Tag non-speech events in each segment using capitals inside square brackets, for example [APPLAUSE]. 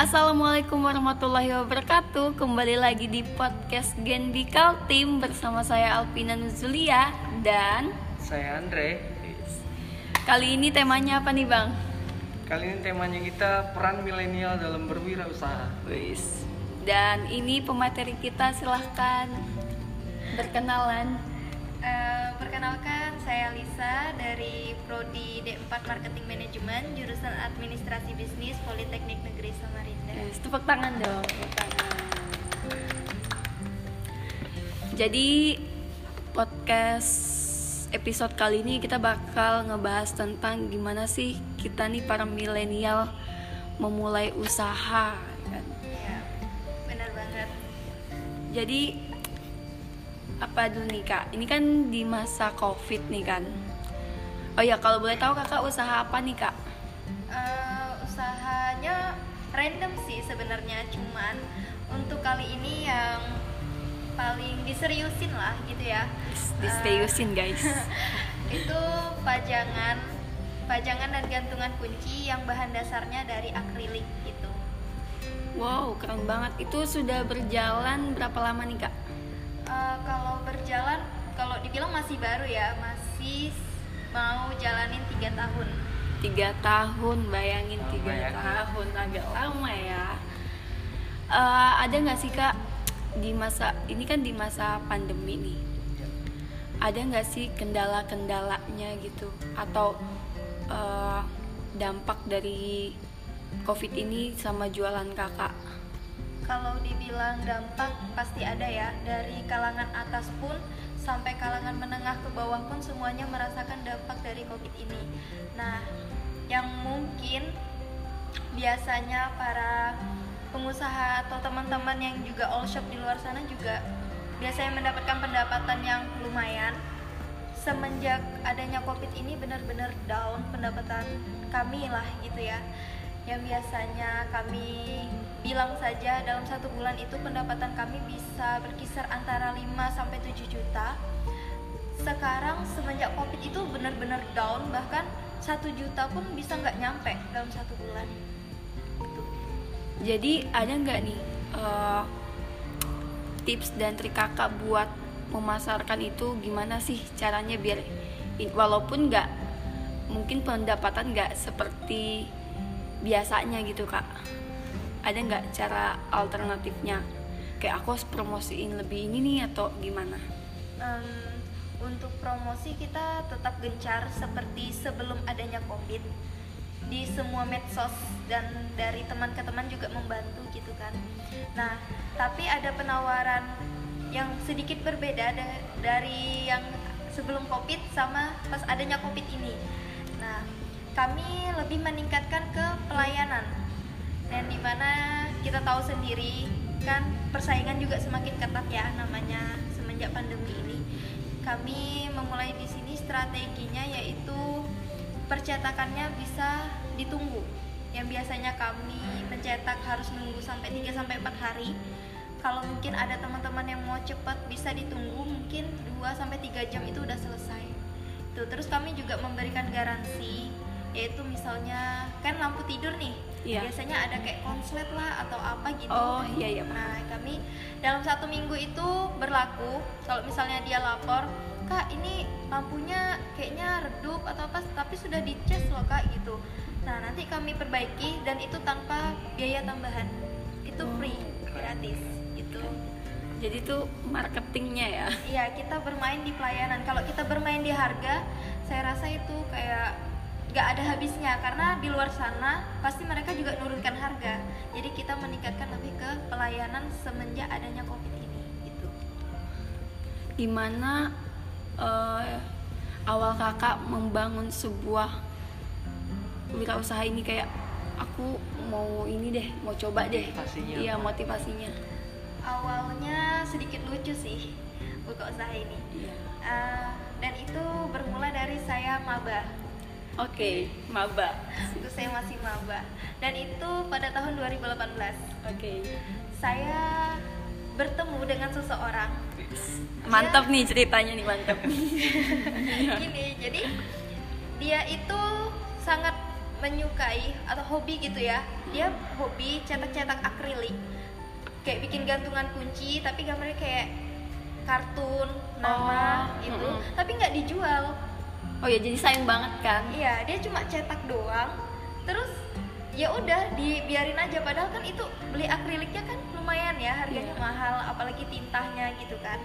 Assalamualaikum warahmatullahi wabarakatuh Kembali lagi di podcast Gen Bikal Team Bersama saya Alpina Nuzulia Dan Saya Andre. kali ini temanya apa nih bang? Kali ini temanya kita peran milenial dalam berwirausaha. Wis. Dan ini pemateri kita silahkan berkenalan Eh, perkenalkan, saya Lisa dari Prodi D4 Marketing Management, jurusan Administrasi Bisnis Politeknik Negeri Samarinda. Yes, tepuk tangan dong, tepuk tangan. Jadi podcast episode kali ini kita bakal ngebahas tentang gimana sih kita nih para milenial memulai usaha kan. Ya, benar banget. Jadi apa dulu nih kak? Ini kan di masa covid nih kan. Oh ya kalau boleh tahu kakak usaha apa nih kak? Eh, usahanya random sih sebenarnya, cuman untuk kali ini yang paling diseriusin lah gitu ya. Diseriusin guys. [LAUGHS] itu pajangan pajangan dan gantungan kunci yang bahan dasarnya dari akrilik gitu. Wow keren banget. Itu sudah berjalan berapa lama nih kak? Eh, kalau berjalan, kalau dibilang masih baru ya, masih mau jalanin tiga tahun. tiga tahun bayangin Oh, tiga bayangin. tahun agak lama ya Eh, ada nggak sih kak di masa ini kan di masa pandemi nih ada nggak sih kendala-kendalanya gitu atau eh, dampak dari covid ini sama jualan kakak Kalau dibilang dampak pasti ada ya, dari kalangan atas pun sampai kalangan menengah ke bawah pun semuanya merasakan dampak dari COVID ini. Nah, yang mungkin biasanya para pengusaha atau teman-teman yang juga all shop di luar sana juga biasanya mendapatkan pendapatan yang lumayan. Semenjak adanya covid ini benar-benar down pendapatan kami lah gitu ya yang biasanya kami bilang saja dalam satu bulan itu pendapatan kami bisa berkisar antara 5 sampai 7 juta. Sekarang semenjak covid itu benar-benar down bahkan satu juta pun bisa nggak nyampe dalam satu bulan. Jadi ada nggak nih eh, tips dan trik kakak buat memasarkan itu? Gimana sih caranya biar walaupun nggak mungkin pendapatan nggak seperti biasanya gitu kak. Ada nggak cara alternatifnya? Kayak aku harus promosiin lebih ini nih atau gimana? Em, untuk promosi kita tetap gencar seperti sebelum adanya covid. Di semua medsos dan dari teman ke teman juga membantu gitu kan. Nah tapi ada penawaran yang sedikit berbeda da- dari yang sebelum covid sama pas adanya covid ini kami lebih meningkatkan ke pelayanan. Dan di mana kita tahu sendiri kan persaingan juga semakin ketat ya namanya semenjak pandemi ini. Kami memulai di sini strateginya yaitu percetakannya bisa ditunggu. Yang biasanya kami mencetak harus nunggu sampai 3 sampai 4 hari. Kalau mungkin ada teman-teman yang mau cepat bisa ditunggu mungkin 2 sampai 3 jam itu udah selesai. Tuh, terus kami juga memberikan garansi yaitu misalnya kan lampu tidur nih. Iya. biasanya ada kayak konslet lah atau apa gitu. Oh, iya, iya, nah kami dalam satu minggu itu berlaku. Kalau misalnya dia lapor kak ini lampunya kayaknya redup atau apa tapi sudah dicas loh kak gitu. Nah nanti kami perbaiki dan itu tanpa biaya tambahan. Itu Oh, free gratis gitu. Jadi tuh marketingnya ya? Iya, kita bermain di pelayanan. Kalau kita bermain di harga, saya rasa itu kayak gak ada habisnya karena di luar sana pasti mereka juga nurunkan harga. Jadi kita meningkatkan lebih ke pelayanan semenjak adanya covid ini gitu. gimana eh, awal kakak membangun sebuah wirausaha ini kayak aku mau ini deh mau coba deh Motivasinya iya motivasinya Awalnya sedikit lucu sih buka usaha ini. iya Eh, dan itu bermula dari saya maba. Oke maba. Itu saya masih maba. Dan itu pada tahun 2018. oke. Saya bertemu dengan seseorang. Mantap nih ceritanya nih mantap. [LAUGHS] Gini jadi dia itu sangat menyukai atau hobi gitu ya. Dia hobi cetak-cetak akrilik. Kayak bikin gantungan kunci tapi gambarnya kayak kartun nama Oh, gitu. mm-mm. tapi nggak dijual oh ya jadi sayang banget kan? Iya dia cuma cetak doang. Terus ya udah dibiarin aja. Padahal kan itu beli akriliknya kan lumayan ya harganya Iya. mahal apalagi tintanya gitu kan.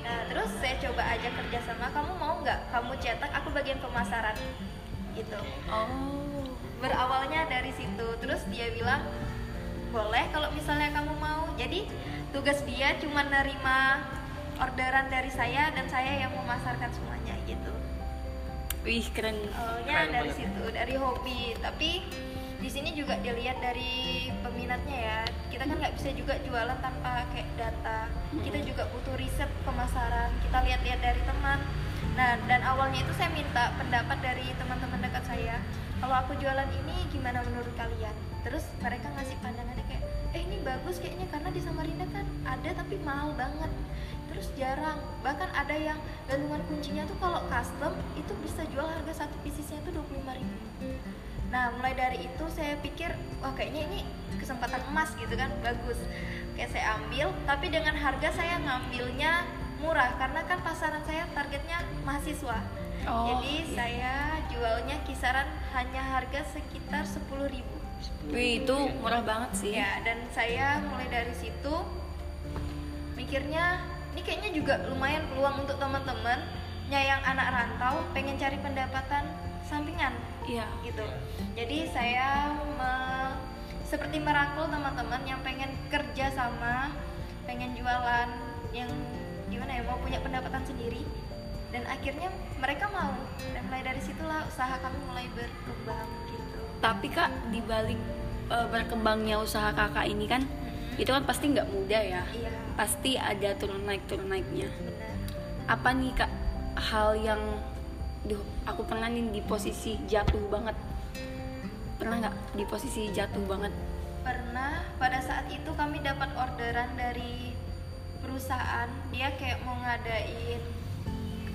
Nah terus saya coba aja kerjasama kamu mau nggak kamu cetak? Aku bagian pemasaran. Gitu. Oh. Berawalnya dari situ. Terus dia bilang boleh kalau misalnya kamu mau. Jadi tugas dia cuma nerima orderan dari saya dan saya yang memasarkan semuanya gitu wih keren. Awalnya Keren dari banget. situ dari hobi. Tapi di sini juga dilihat dari peminatnya ya. Kita kan nggak bisa juga jualan tanpa kayak data. Kita Mm-mm. juga butuh riset pemasaran. Kita lihat-lihat dari teman. Nah dan awalnya itu saya minta pendapat dari teman-teman dekat saya. Kalau aku jualan ini gimana menurut kalian? Terus mereka ngasih pandangannya kayak eh ini bagus kayaknya karena di Samarinda kan ada tapi mahal banget terus jarang. Bahkan ada yang gantungan kuncinya tuh kalau custom itu bisa jual harga satu piecesnya tuh 25.000 nah mulai dari itu saya pikir wah kayaknya ini kesempatan emas gitu kan. Bagus. Kayak saya ambil. Tapi dengan harga saya ngambilnya murah karena kan pasaran saya targetnya mahasiswa. Oh, jadi iya. saya jualnya kisaran hanya harga sekitar 10.000 wih itu murah banget sih. Ya, dan saya mulai dari situ mikirnya ini kayaknya juga lumayan peluang untuk teman-teman yang anak rantau pengen cari pendapatan sampingan iya gitu. Jadi saya me- seperti merangkul teman-teman yang pengen kerja sama, pengen jualan yang gimana ya mau punya pendapatan sendiri dan akhirnya mereka mau dan mulai dari situlah usaha kami mulai berkembang gitu. tapi kak dibalik eh, berkembangnya usaha kakak ini kan itu kan pasti nggak mudah ya. Iya, pasti ada turun naik turun naiknya. Benar. apa nih kak hal yang duh aku pernah nih di posisi jatuh banget. Pernah nggak di posisi jatuh banget? Pernah. Pada saat itu kami dapat orderan dari perusahaan, dia kayak mau ngadain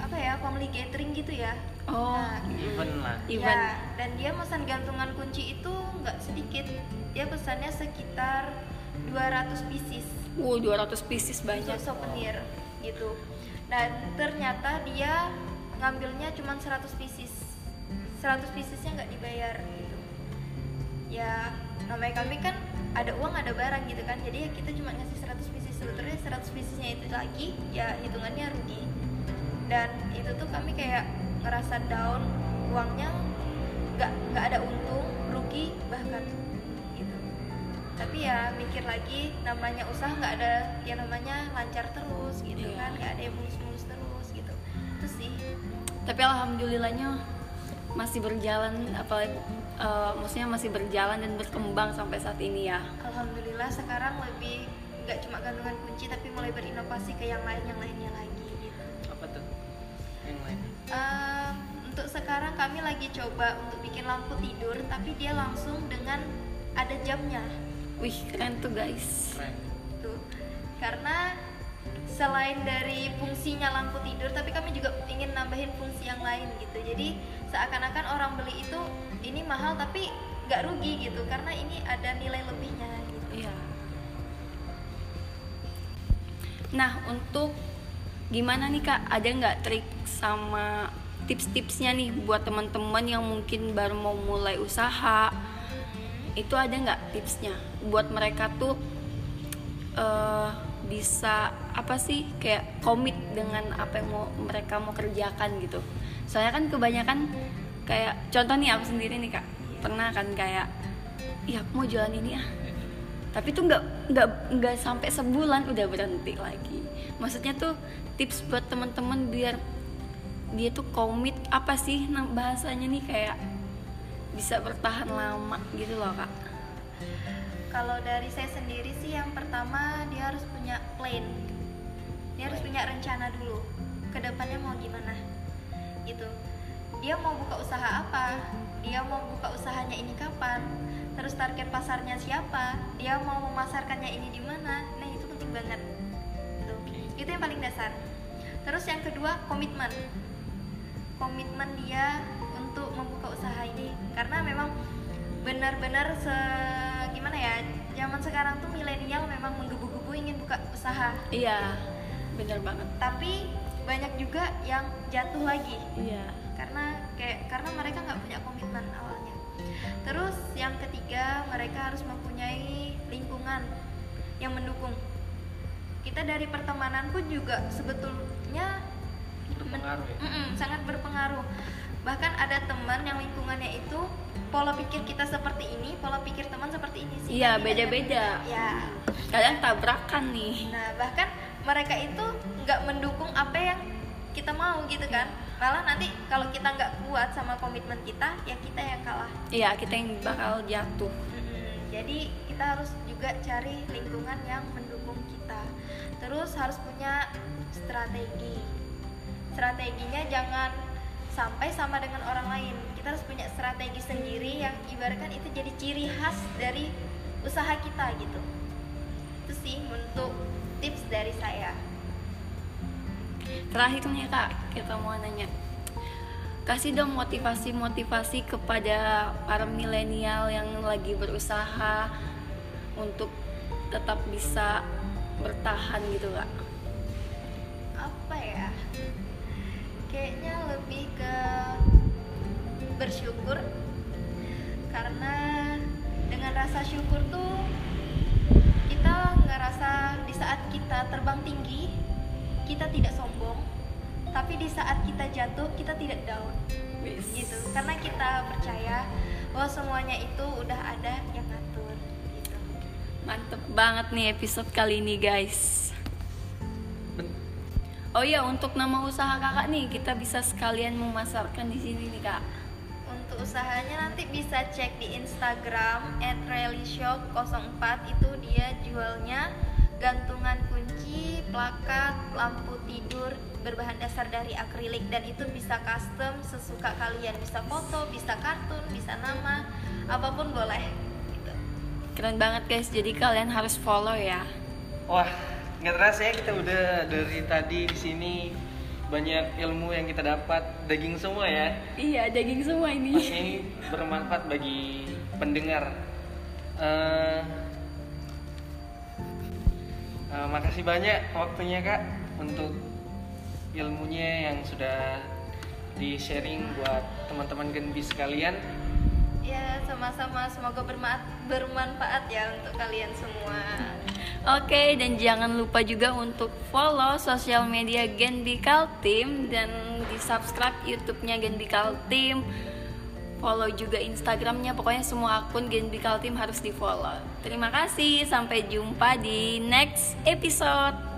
apa ya, family gathering gitu ya. oh Nah, event lah. Event. Ya, dan dia pesan gantungan kunci itu nggak sedikit. Dia pesannya sekitar 200 pieces wow 200 pieces banyak untuk souvenir gitu. Dan ternyata dia ngambilnya cuma 100 pieces. 100 piecesnya nggak dibayar gitu. Ya, namanya kami kan ada uang ada barang gitu kan. Jadi ya kita cuma ngasih 100 pieces sebetulnya 100 piecesnya itu lagi ya hitungannya rugi. Dan itu tuh kami kayak ngerasa down, uangnya nggak nggak ada untung, rugi bahkan tapi ya mikir lagi namanya usaha nggak ada yang namanya lancar terus gitu Iya. kan nggak ada yang mulus-mulus terus gitu. Itu sih. Tapi alhamdulillahnya masih berjalan apalagi eh, maksudnya masih berjalan dan berkembang sampai saat ini ya. Alhamdulillah sekarang lebih nggak cuma gantungan kunci tapi mulai berinovasi ke yang lain yang lainnya lagi gitu. Apa tuh? Yang lain Ehm, untuk sekarang kami lagi coba untuk bikin lampu tidur tapi dia langsung dengan ada jamnya wih keren tuh guys keren tuh karena selain dari fungsinya lampu tidur tapi kami juga ingin nambahin fungsi yang lain gitu jadi seakan-akan orang beli itu ini mahal tapi nggak rugi gitu karena ini ada nilai lebihnya gitu Iya. Nah, untuk gimana nih Kak? Ada nggak trik sama tips-tipsnya nih buat teman-teman yang mungkin baru mau mulai usaha? Itu ada nggak tipsnya buat mereka tuh eh, bisa apa sih kayak komit dengan apa yang mau mereka mau kerjakan gitu? Soalnya kan kebanyakan kayak contoh nih aku sendiri nih Kak. Pernah kan kayak ya aku mau jualan ini ah. Tapi tuh nggak nggak nggak sampai sebulan udah berhenti lagi. Maksudnya tuh tips buat teman-teman biar dia tuh komit apa sih nam- bahasanya nih kayak bisa bertahan lama gitu loh kak. Kalau dari saya sendiri sih yang pertama dia harus punya plan. Dia harus punya rencana dulu ke depannya mau gimana gitu. Dia mau buka usaha apa? Dia mau buka usahanya ini kapan? Terus target pasarnya siapa? Dia mau memasarkannya ini di mana? Nah itu penting banget gitu. itu yang paling dasar. Terus yang kedua komitmen. Komitmen dia untuk membuka usaha ini. Karena memang benar-benar se gimana ya zaman sekarang tuh milenial memang menggebu-gebu ingin buka usaha. Iya bener banget. Tapi banyak juga yang jatuh lagi. Iya. Karena kayak karena mereka nggak punya komitmen awalnya. Terus yang ketiga mereka harus mempunyai lingkungan yang mendukung. Kita dari pertemanan pun juga sebetulnya berpengaruh ya? Mm-mm, sangat berpengaruh bahkan ada teman yang lingkungannya itu pola pikir kita seperti ini pola pikir teman seperti ini sih. Iya, beda-beda. ya kadang tabrakan nih. Nah bahkan mereka itu nggak mendukung apa yang kita mau gitu kan. Malah nanti kalau kita nggak kuat sama komitmen kita ya kita yang kalah. Iya kita yang bakal jatuh. Mm-mm, jadi kita harus juga cari lingkungan yang mendukung kita. Terus harus punya strategi. Strateginya jangan sampai sama dengan orang lain. Kita harus punya strategi sendiri yang ibaratkan itu jadi ciri khas dari usaha kita gitu. Itu sih untuk tips dari saya. Terakhir nih kak kita mau nanya. Kasih dong motivasi-motivasi kepada para milenial yang lagi berusaha untuk tetap bisa bertahan gitu kak. Apa ya kayaknya lebih ke bersyukur. Karena dengan rasa syukur tuh kita ngerasa di saat kita terbang tinggi kita tidak sombong. Tapi di saat kita jatuh kita tidak down. Gitu. Karena kita percaya bahwa semuanya itu udah ada yang ngatur gitu. Mantep banget nih episode kali ini guys oh iya untuk nama usaha kakak nih kita bisa sekalian memasarkan di sini nih kak. Untuk usahanya nanti bisa cek di Instagram @relishop04 itu dia jualnya. Gantungan kunci, plakat, lampu tidur berbahan dasar dari akrilik. Dan itu bisa custom sesuka kalian. Bisa foto, bisa kartun, bisa nama, apa pun boleh. Gitu. keren banget guys. Jadi kalian harus follow ya. Wah, nggak terasa ya kita udah dari tadi di sini banyak ilmu yang kita dapat daging semua ya. iya daging semua Pasti ini ini bermanfaat bagi pendengar. Eh, eh, makasih banyak waktunya kak untuk ilmunya yang sudah di sharing buat teman-teman Genbi sekalian. Ya, sama-sama semoga bermanfaat ya untuk kalian semua. Oke, dan jangan lupa juga untuk follow sosial media Gen Bikal Team dan di subscribe YouTube-nya Gen Bikal Team. Follow juga Instagramnya, pokoknya semua akun Gen Bikal Team harus di follow. Terima kasih, sampai jumpa di next episode.